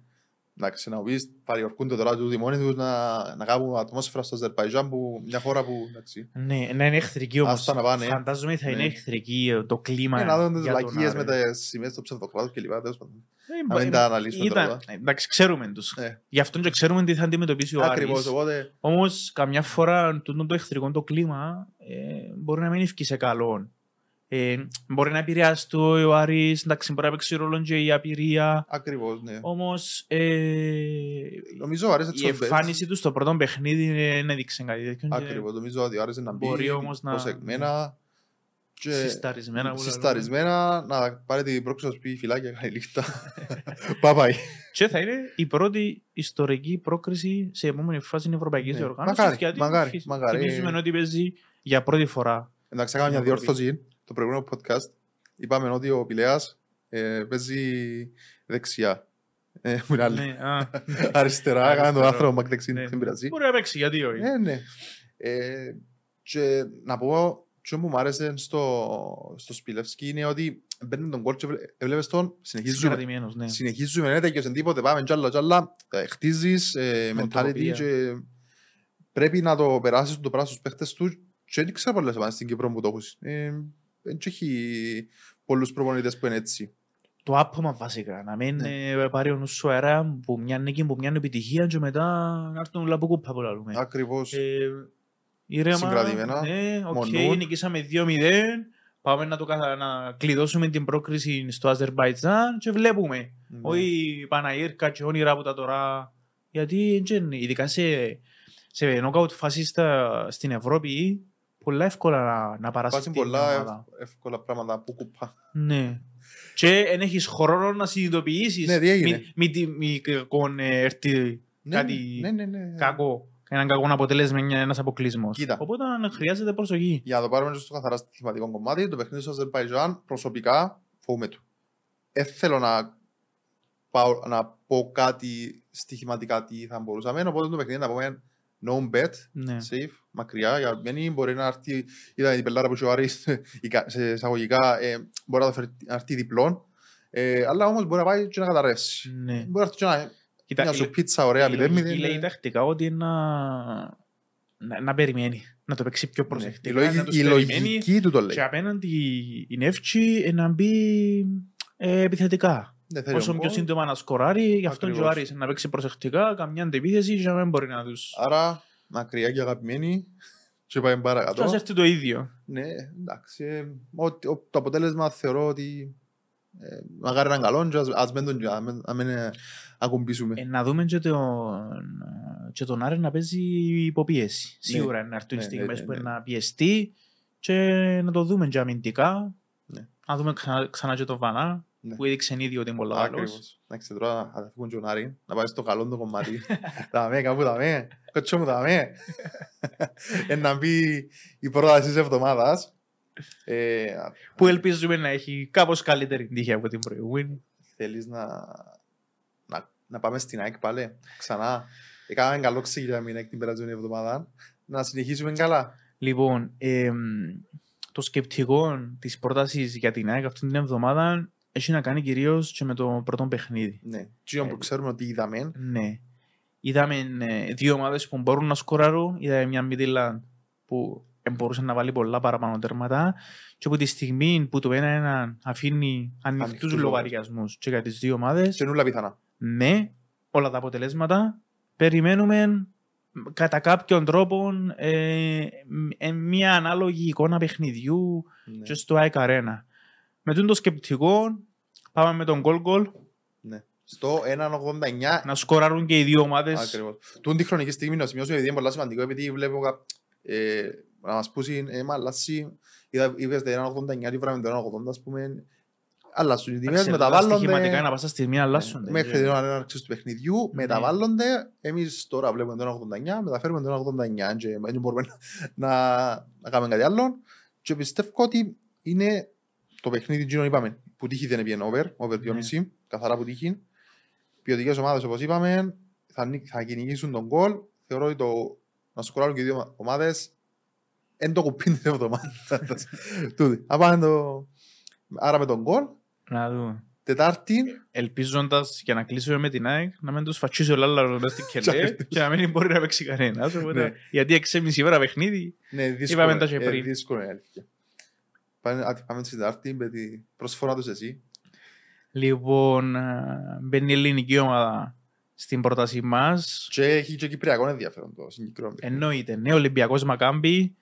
Εντάξει, να πεις, παριορκούνται τώρα τούτοι μόνοι τους να, να κάνουν ατμόσφαιρα στο Αζερπαϊτζάν που μια χώρα που, εντάξει, Ναι, να είναι εχθρική όμως. Άστα να πάνε. Φαντάζομαι θα είναι Ναι. εχθρική ε, το κλίμα. ε, να δουν τις για τον λακίες με Άρη. τις σημαίες του ψευδοκράτους και λοιπά, τέλος πάντων. Ε, Να μπο- μην τα αναλύσουμε ήταν- τώρα. Εντάξει, ξέρουμε τους. Ε. Γι' αυτό και ξέρουμε τι θα αντιμετωπίσει ο Ακριβώς, Άρης. οπότε Όμως, καμιά φορά τούτο το εχθρικό το κλίμα ε, μπορεί να μην ευκεί σε καλό. Ε, μπορεί να επηρεάσει ο Άρης, εντάξει, μπορεί να παίξει ρόλο και η απειρία. ακριβώς, ναι. Όμως, ε, Νομίζω άρεσε η εμφάνιση του στο πρώτο παιχνίδι δεν έδειξε κάτι τέτοιο. και Ακριβώς, νομίζω ότι άρεσε να μπει Μπορεί όμως να- προσεγμένα και Συσταρισμένα. που λέμε. συσταρισμένα να πάρει την πρόκληση να σου πει φυλάκια καλή νύχτα. <laughs> Παπάει. Και θα είναι η πρώτη ιστορική πρόκριση σε επόμενη φάση ευρωπαϊκής Ναι. διοργάνωσης. Μακάρι, γιατί μακάρι, φυσ- μακάρι. Θυμίζουμε ότι παίζει για πρώτη φορά. Εντάξει, έκανα μια Στην Ευρώπη. διόρθωση το προηγούμενο podcast. Είπαμε ότι ο Πηλέας ε, παίζει δεξιά. Ε, Που είναι άλλη. Ναι, α, Αριστερά, έκανα τον Αριστερό. άνθρωπο μακ δεξί, Ναι. δεν πειράζει. Μπορεί να παίξει, γιατί όχι. Ε, ναι. Ε, και να πω, και που μου άρεσε στο, στο Σπιλεύσκι είναι ότι μπαίνει τον κόλ και βλέ- έβλεπες τον, συνεχίζουμε. Συγκρατημένος, ναι. Συνεχίζουμε, δεν τέτοιος τίποτε, πάμε τζάλα τζάλα, ε, χτίζεις, ε, mentality Νοοτροπία. και πρέπει να το περάσεις το πράγμα στους παίχτες τους και δεν ξέρω πολλές ομάδες στην Κύπρο που το έχουν. Ε, Δεν έχει πολλούς προπονητές που είναι έτσι. Το άπωμα βασικά. Να μην Ναι. ε, πάρει ο νους σου αέρα που μια νίκη, που μια επιτυχία και μετά να έρθουν όλα από κούπα που λέμε. Ακριβώς. Ε, Ήρεμα, Συγκρατημένα, ναι, οκ, μονούν. νικήσαμε 2-0. Πάμε να, το, καθα- να κλειδώσουμε την πρόκριση στο Αζερμπαϊτζάν και βλέπουμε. Ναι. Όχι Παναγύρκα και όνειρα από τα τώρα. Γιατί εντζεν, ειδικά σε, σε νοκάουτ φάσεις στα- στην Ευρώπη πολλά εύκολα να, να παρασύρει Πάσουν την πολλά ομάδα. ευ- εύκολα πράγματα από κουπά. Ναι. Και δεν έχεις χρόνο να συνειδητοποιήσεις Ναι, τι έγινε. μη, μη, τι- μη κακόν, ε, έρθει Ναι, κάτι ναι, ναι, ναι. κακό. Έναν κακό αποτέλεσμα, μια- ένας αποκλεισμός. Κοίτα. Οπότε χρειάζεται προσοχή. Για να το πάρουμε στο καθαρά στοιχηματικό κομμάτι, το παιχνίδι στο Αζερβαϊτζάν προσωπικά φοβούμαι του. Δεν θέλω να, πάω, να πω κάτι στοιχηματικά τι θα μπορούσαμε, οπότε το παιχνίδι να πούμε no bet, Ναι. safe, μακριά, για μένει μπορεί να έρθει, είδα η πελάρα που είχε ο Άρης, η κα- σε εισαγωγικά, ε, μπορεί να, το φέρει, να έρθει διπλών, ε, αλλά όμως μπορεί να πάει και να καταρρεύσει. Ναι. Μπορεί να έρθει και να Κοίτα, μια η- σου πίτσα ωραία, η μηδέν λογική μηδέν. λέει ε, τακτικά ότι να, να, να περιμένει. Να το παίξει πιο ναι. προσεκτικά. Η να λογική- τους Η περιμένει λογική του το λέει. Και απέναντι η Νεύτσι ε, να μπει ε, επιθετικά. Δεν θέλει Όσο ο πιο γκολ. σύντομα να σκοράρει, γι' αυτό και ο Ακριβώς. Άρης να παίξει προσεκτικά, καμιά αντεπίθεση και να μην μπορεί να τους... Άρα, μακριά και αγαπημένοι, και πάμε Και παρακάτω. ας έρθει το ίδιο. Ναι, εντάξει. ε, ότι- ο- το αποτέλεσμα θεωρώ ότι ε, μακάρι να είναι καλό και ας- ας μην τον να μην- να μην ε, ακουμπήσουμε. Ε, να δούμε και τον, και τον Άρη να παίζει υποπίεση. Σίγουρα να έρθουν Ναι, οι στιγμές ναι, που ναι. είναι να πιεστεί και να το δούμε και αμυντικά. Ναι. Να δούμε ξανά, ξανά και τον Βανά Ναι. Που έδειξε ήδη ότι είναι πολύ καλός. Ακριβώς. Εντάξει, τώρα θα φύγουν και ο Νάρη, να πάει στο καλό το κομμάτι. <laughs> Τα με, κάπου τα με. Κότσο μου τα με. Ε, Να μπει η πρόταση της εβδομάδας. Ε, Που ελπίζουμε να έχει κάπως καλύτερη τύχη από την προηγούμενη. Θέλεις να, να, να πάμε στην ΑΕΚ πάλι, ξανά. Έκαναμε καλό ξεκίνημα την ΑΕΚ την περασμένη εβδομάδα. Να συνεχίσουμε καλά. Λοιπόν, εμ, το σκεπτικό της πρότασης για την ΑΕΚ αυτή την εβδομάδα έχει να κάνει κυρίως και με το πρώτο παιχνίδι. Ναι. Τι που ξέρουμε ότι είδαμε, Ναι. Είδαμε ε, δύο ομάδες που μπορούν να σκοράρουν. Είδαμε μια Midland που ε, μπορούσε να βάλει πολλά παραπάνω τέρματα και από τη στιγμή που το ένα αφήνει ανοιχτούς Ανοιχτούς λογαριασμούς και για τις δύο ομάδες, και νουλα πιθανά. με όλα τα αποτελέσματα περιμένουμε κατά κάποιον τρόπο ε, ε, μια ανάλογη εικόνα παιχνιδιού Ναι. και στο ΑΕΚ Arena. Με τούτο το σκεπτικό πάμε με τον goal goal Ναι. Στο 1.89 να σκοράρουν και οι δύο ομάδες. Ακριβώς. Τούν τη χρονική στιγμή να σημειώσω επειδή είναι πολύ σημαντικό επειδή βλέπω κα- ε, να μας πούσει ε, μα αλλάσει είδα- είπες το 1.89 τη βράμε το 1.80 ας πούμε αλλάσουν οι τιμές, Εντάξει, τα στοιχηματικά μεταβάλλονται να πάσα στιγμή αλλάσσονται. μέχρι την ώρα έναρξης του παιχνιδιού Ναι. μεταβάλλονται εμείς τώρα βλέπουμε το 1.89 μεταφέρουμε το 1.89 και δεν μπορούμε να, να κάνουμε κάτι άλλο και πιστεύω ότι είναι το παιχνίδι εκείνο είπαμε που τύχει δεν έπιανε over, over 2,5 καθαρά που τύχει ποιοτικές ομάδες όπως είπαμε θα, νι- θα κυνηγήσουν τον γκολ θεωρώ ότι το να σκοράρουν και οι δύο ομάδες εν το κουπί την εβδομάδας <laughs> Τούτη. Να πάμε το... άρα με τον γκολ Να δούμε. Τετάρτη Ελπίζοντας για να κλείσουμε με την ΑΕΚ να μην τους φατσίσει ο Λάλλαρος μέσα στην κελέ και να μην μπορεί να παίξει κανένας. οπότε- Ναι. Γιατί 6,5 ώρα παιχνίδι Ναι, δύσκολο. Είπαμε τα και ε, πριν. δύσκολο είναι η αλήθεια. Πάμε, α, πάμε στην Τετάρτη με την προσφορά τους εσύ. Λοιπόν, ε, μπαίνει η ελληνική ομάδα στην πρόταση μας. Και έχει και Κυπριακός ενδιαφέρον το συγκεκριμένο. παιχνίδι. Εννοείται, ναι, Ολυμπιακός Μακάμπι,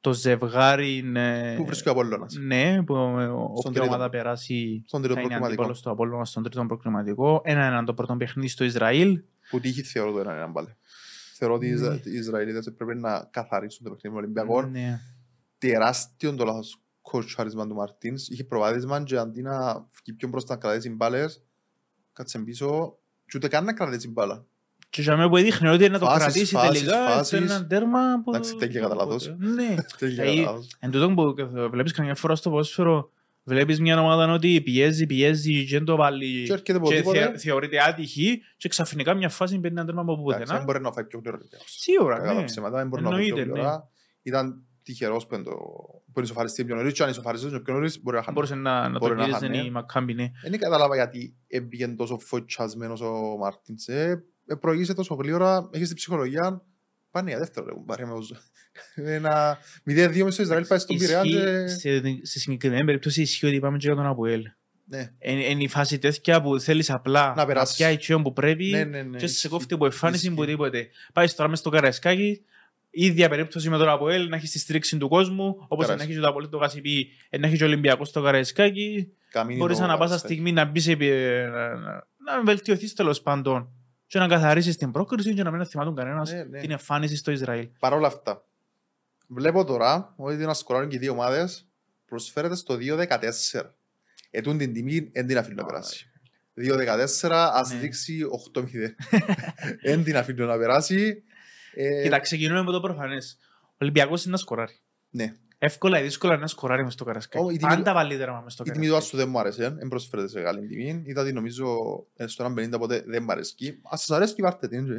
το ζευγάρι είναι... Πού βρίσκει ο Απόλλωνας; Ναι, που ε, όποια τρίτο. ομάδα περάσει Στον τρίτο θα είναι προκριματικό. αντίπαλος του Απόλλωνα στον τρίτο προκριματικό. Ένα-έναν το πρώτο παιχνίδι στο Ισραήλ. Που τύχει θεωρώ το έναν έναν πάλι. Θεωρώ ότι οι Ισρα- Ναι. οι Ισραηλίτες πρέπει να καθαρίσουν το παιχνίδι με Ολυμπιακός. Ναι. Τεράστιο το λάθος κοτσάρισμα του Μαρτίνς. Είχε προβάδισμα και αντί να βγει πιο μπροστά να κρατήσει τις μπάλες, κάτσε πίσω και ούτε καν να κρατήσει μπάλα. Και για μένα που έδειχνε ότι να το Φάσεις, κρατήσει φάσεις, τελικά φάσεις. στο έναν τέρμα που... Εντάξει, τέλεια κατά λάθος. Ναι. <laughs> Τέλεια Ε, λάθος. Εν τούτο που βλέπεις καμιά φορά στο ποδόσφαιρο, βλέπεις μια ομάδα ότι πιέζει, πιέζει και δεν το βάλει Και έρχεται από και τίποτε. θε- θεωρείται άτυχη και ξαφνικά μια φάση παίρνει ένα τέρμα από Εντάξει, Δεν πουθενά. μπορεί να φάει πιο γρήγορα. ο Ολυμπιακός. Σίγουρα, Κατά τα ναι. ψέματα, δεν μπορεί να φάει πιο Εννοείται, ναι. γρήγορα. Ήταν τυχερός που είναι το- που είναι ισοφαριστεί πιο νωρίς και αν ισοφαριστείς πιο νωρίς μπορεί να χάνεις. Μπορούσε να, να το Μπορεί να γύριζε χάνεις. η Μακάμπι, ναι. Δεν κατάλαβα γιατί έμπηγε τόσο φωτσιασμένος ο Μάρτινς. Ε, ε, προηγήσε τόσο γλύωρα, έχεις την ψυχολογία. Πάνε για δεύτερο, λέγουν, πάρε με ως- <laughs> Ένα 0-2 μες στο Ισραήλ πάει στον Πειραιά Ισχύει, και... σε- σε συγκεκριμένη περίπτωση ισχύει ότι πάμε και για τον Αποέλ. Ναι, Είναι η φάση τέτοια που θέλεις απλά Να να περάσεις. πιάει τσιόν που πρέπει ναι, ναι, ναι. και σε ισχύει. κόφτει από εμφάνιση που Ισχύει. τίποτε. Πάει τώρα μες στο Καραϊσκάκι, ίδια περίπτωση με τον Αποέλ, να έχεις τη στήριξη του κόσμου, όπως να Καραϊσκάκι. έχει και το Αποέλ το Κασιπί, να έχει και ο Ολυμπιακός στο Καραϊσκάκι. Καμίνι Μπορείς το ανά πάσα Καραϊσκάκι. στιγμή να μπεις, επί- να, να, να βελτιωθείς τέλος πάντων και να καθαρίσεις την πρόκριση και να μην θυμάτουν κανένας Ναι, ναι. την εμφάνιση στο Ισραήλ. Παρ' όλα αυτά, βλέπω τώρα ότι να σκοράρουν και οι δύο ομάδες προσφέρεται στο 2-14. Ετούν την τιμή, εν την αφήνω να περάσει. 2-14, ας Ναι. δείξει 8-0. <laughs> Εν την αφήνω να περάσει. Ε, Κοίτα, ξεκινούμε με το προφανές. Ο Ολυμπιακός είναι να σκοράρει. Ναι. Εύκολα ή δύσκολα να σκοράρει μες στο Ω, Καραϊσκάκι. η τιμή- Πάντα βάλει δράμα μες στο Η τιμή του Καραϊσκάκι. Άσου δεν μου άρεσε, δεν προσφέρεται σε καλή τιμή. Είδα ότι νομίζω ε, στο 1.50 ποτέ δεν μου αρέσει. Ας σας αρέσει βάρτε την. ρε.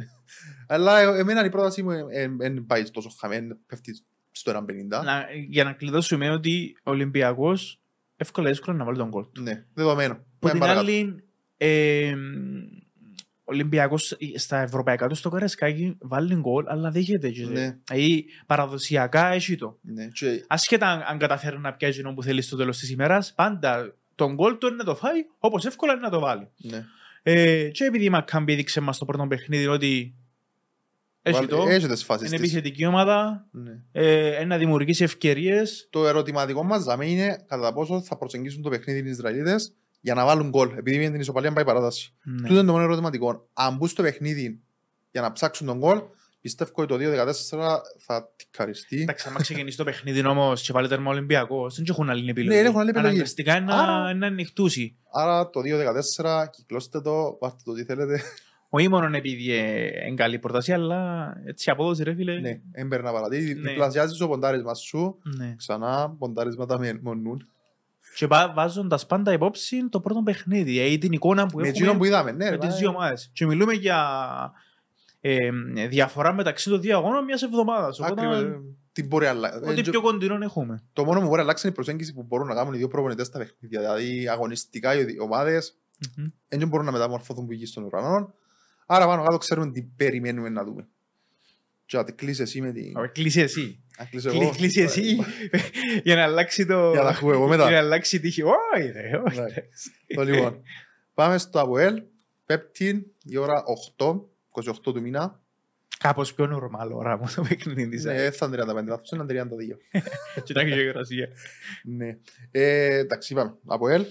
Αλλά ε, εμένα η πρόταση μου δεν πάει τόσο χαμένη, πέφτει στο 1.50. Να- Για να κλειδώσουμε ότι ο Ολυμπιακός εύκολα ή δύσκολα να βάλει τον κόλ. του. Ναι, δεδομένο. Από Πάμε την παρακάτω. άλλη, ε, ο Ολυμπιακός στα ευρωπαϊκά του στο Καραϊσκάκι βάλει γκολ, αλλά δέχεται. και- Ναι. Δηλαδή παραδοσιακά έχει το. Ναι, και Ασχέτα αν, αν καταφέρει να πιάσει εκείνο που θέλει στο τέλος της ημέρας, πάντα τον γκολ του είναι να το φάει, όπως εύκολα είναι να το βάλει. ναι. Ε, και επειδή η Μακάμπη έδειξε μας στο πρώτο παιχνίδι ότι έχει Βάλε- το, Έχει τις φάσεις είναι της. επιθετική ομάδα, Ναι. ε, να δημιουργήσει ευκαιρίες. Το ερωτηματικό μας δάμε είναι κατά πόσο θα προσεγγίσουν το παιχνίδι οι Ισραηλίδες για να βάλουν γκολ. Επειδή με την ισοπαλία πάει παράταση. Ναι. Τούτο είναι το μόνο ερωτηματικό. Αν μπουν στο παιχνίδι για να ψάξουν τον γκολ, πιστεύω ότι το 2-14 θα τικαριστεί. Εντάξει, άμα ξεκινήσει το παιχνίδι όμως και βάλει τέρμα Ολυμπιακός, δεν έχουν άλλη επιλογή. Ναι, δεν έχουν άλλη επιλογή. Αναγκαστικά είναι Άρα- να- να ανοιχτούσει. Άρα το 2-14 κυκλώστε το, πάρτε το τι θέλετε. Όχι μόνο επειδή ε, είναι καλή πρόταση, αλλά έτσι η απόδοση ρε φίλε. ναι, έμπαιρ να παρατήσει. Ναι. Διπλασιάζεις το ποντάρισμα σου. Ναι. Ξανά ποντάρισματα με μονούν. Και πα- βάζοντας πάντα υπόψη το πρώτο παιχνίδι, ε, ή την εικόνα που Με έχουμε εκείνον που είδαμε. Ναι, με ρε, τις μα, δύο ομάδες. Και μιλούμε για ε, διαφορά μεταξύ των δύο αγώνων μιας εβδομάδας. Οπότε, Ακριβώς. Τι μπορεί να αλλάξει. ό,τι πιο κοντινό έχουμε. Το μόνο που μπορεί να αλλάξει είναι η προσέγγιση που μπορούν να κάνουν οι δύο προπονητές στα παιχνίδια. Δηλαδή αγωνιστικά οι δύο ομάδες Μμμ. δεν μπορούν να μεταμορφωθούν που εκεί στον ουρανό. Άρα πάνω κάτω ξέρουμε τι περιμένουμε να δούμε. Και να κλείσεις εσύ με την... Ωραία, Κλείσεις εσύ. Να κλείσω Κλει- εγώ. Κλείσει εσύ <laughs> για να αλλάξει το... Για να ακούω εγώ μετά. Για να αλλάξει η τύχη. Όχι ρε, όχι. Ναι. Το λοιπόν. Πάμε στο ΑΠΟΕΛ. Πέπτη η ώρα 8, 28 του μήνα. Κάπως πιο νορμάλ ώρα μου το παιχνίδι της. Ναι, ΑΕΚ. θα είναι 35 λάθος, είναι 32. Κοιτάξτε και η γερασία. Ναι. Ε, εντάξει, είπαμε. Από ελ,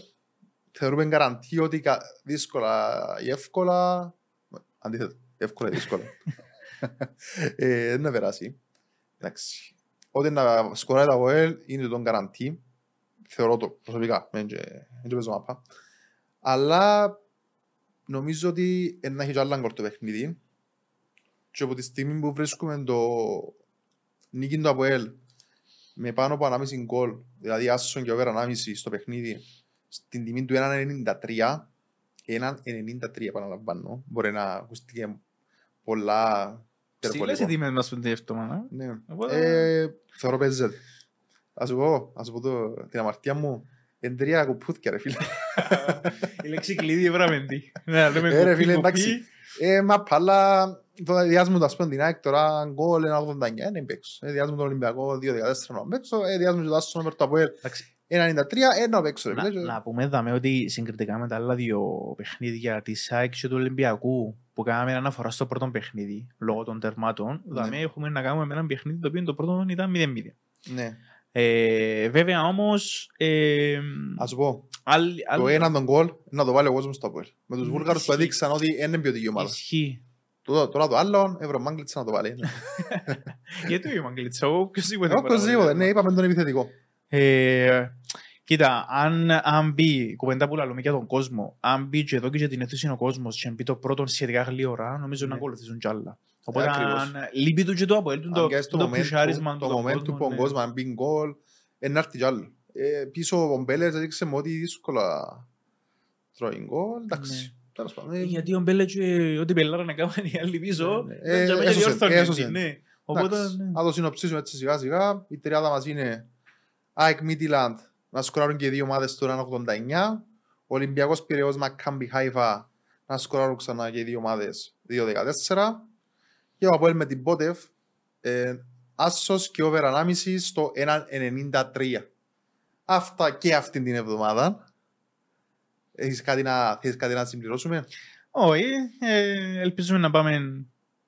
θεωρούμε καραντή ότι κα- δύσκολα ή εύκολα. Αντίθετα, εύκολα ή δύσκολα. <laughs> ε, δεν να περάσει. Εντάξει. Ό,τι να σκοράει το από ελ είναι τον καραντή. Θεωρώ το προσωπικά. Δεν και- δεν και παίζω μάπα. Αλλά νομίζω ότι να έχει και άλλα γκολ το παιχνίδι. Και από τη στιγμή που βρίσκουμε το νίκη του ΑΠΟΕΛ με πάνω από 1,5 γκολ, δηλαδή άσον και over 1,5 στο παιχνίδι, στην τιμή του 1,93, 1,93 επαναλαμβάνω, μπορεί να ακουστεί πολλά Στείλες οι υπερβολικό. τιμές μας πέντε εβδομάδα. Ναι. Οπότε- Ε, θεωρώ παίζεται. Ας σου πω, ας σου πω το, την αμαρτία μου, εν τρία κουπούθηκια ρε φίλε. <laughs> Η λέξη κλειδί ευραμεντή. Ναι, λέμε Ε, ρε κουπί, φίλε, κουπί. εντάξει. Ε, μα πάλα, το διάσμου τα σπέντιν ΑΕΚ τώρα, γκολ 1,89, δεν παίξω. Ε, διάσμου τον Ολυμπιακό 2,14 να παίξω, ε, διάσμου και το Άσον over το ΑΠΟΕΛ Εντάξει, 1,93, ε, να παίξω ρε Να, φίλε. να πούμε δαμε ότι συγκριτικά με τα άλλα δύο παιχνίδια της ΑΕΚ και του Ολυμπιακού που κάναμε αναφορά στο πρώτο παιχνίδι λόγω των τερμάτων, δαμε Ναι. έχουμε να κάνουμε με ένα παιχνίδι το οποίο το πρώτο ήταν 0-0. Ναι, Ε, βέβαια όμως ε, ας σου πω, άλλοι- το άλλοι- ένα τον γκολ να το βάλει ο κόσμος στο ΑΠΟΕΛ. Με τους Ναι, Βούλγαρους που ισχύει. έδειξαν ότι είναι ποιοτική ομάδα. ισχύει. Το- Τώρα το άλλο, Ευρωμάγκλητσα να το βάλει. <laughs> Γιατί ο Μαγκλίτσα, εγώ οποιοσδήποτε. Ε, Οποιοςδήποτε, ναι, είπαμε τον επιθετικό. Ε, κοίτα, αν, αν μπει, κουβέντα που λαλούμε για τον κόσμο, αν μπει και εδώ και για την αίθουσα ο κόσμος και μπει το πρώτο σχετικά γλύωρα, νομίζω Ναι. να ακολουθήσουν κι άλλα. Οπότε ακριβώς. αν λείπει του και το Αποέλ, το, Αν και στο το moment πουσάρισμα του- του το τον moment του κόσμο, που ο ναι. κόσμος αν μπει γκολ, ε, να έρθει κι άλλο. Ε, Πίσω ο Μπέλερ έδειξε μου ότι δύσκολα τρώει γκολ, εντάξει. Τέλος πάντων. ε, Γιατί ο Μπέλε και ό,τι πελάρα να κάνουν οι άλλοι πίσω, Ναι, ναι. δεν Ε, τζάμε και έσωσε, διόρθωνε, έσωσε. ναι. Οπότε, εντάξει. ναι. Να το συνοψίσουμε έτσι σιγά σιγά. Η τριάδα μας είναι ΑΕΚ Μίτιλαντ να σκοράρουν και οι δύο ομάδες του 1.89. Ολυμπιακός Πειραιώς Μακάμπι Χάιφα να σκοράρουν ξανά και οι δύο ομάδες 2.14. Και ο Αποέλ με την Πότεφ ε, άσος και over 1,5 στο 1.93. Αυτά και αυτή την εβδομάδα. Έχεις κάτι να, θες κάτι να συμπληρώσουμε; Όχι, ε, ελπίζουμε να πάμε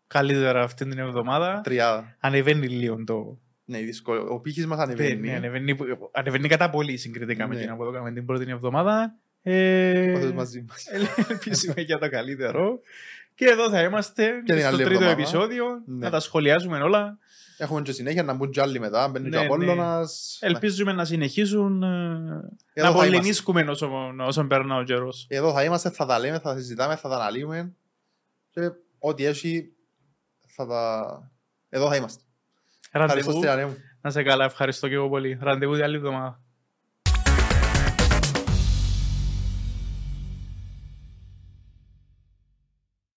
καλύτερα αυτή την εβδομάδα. Τριάδα. Ανεβαίνει λίγο το... Ναι, δύσκολο. Ο πύχης μας Ναι, ανεβαίνει. ανεβαίνει, ανεβαίνει κατά πολύ συγκριτικά με Ναι. την που το κάναμε την πρώτη εβδομάδα. Ε, Πάθες μαζί μας. ελπίζουμε για το καλύτερο. Και εδώ θα είμαστε Και την στο άλλη τρίτο εβδομάδα. επεισόδιο. Ναι. Να τα σχολιάζουμε όλα. Έχουμε και συνέχεια να μπουν κι άλλοι μετά. Μπαίνει και Ναι, ο Απόλλωνας. Ελπίζουμε να συνεχίσουν ε, να Εδώ θα πολεμήσκουμε όσο, όσο περνά ο καιρός. Εδώ θα είμαστε, θα τα λέμε, θα τα συζητάμε, θα τα αναλύουμε. Και ό,τι έχει θα τα... Εδώ θα είμαστε. Ευχαριστώ Ραντεβού. στην Ανέμου. Να σε καλά, ευχαριστώ και εγώ πολύ. Ραντεβού την άλλη εβδομάδα.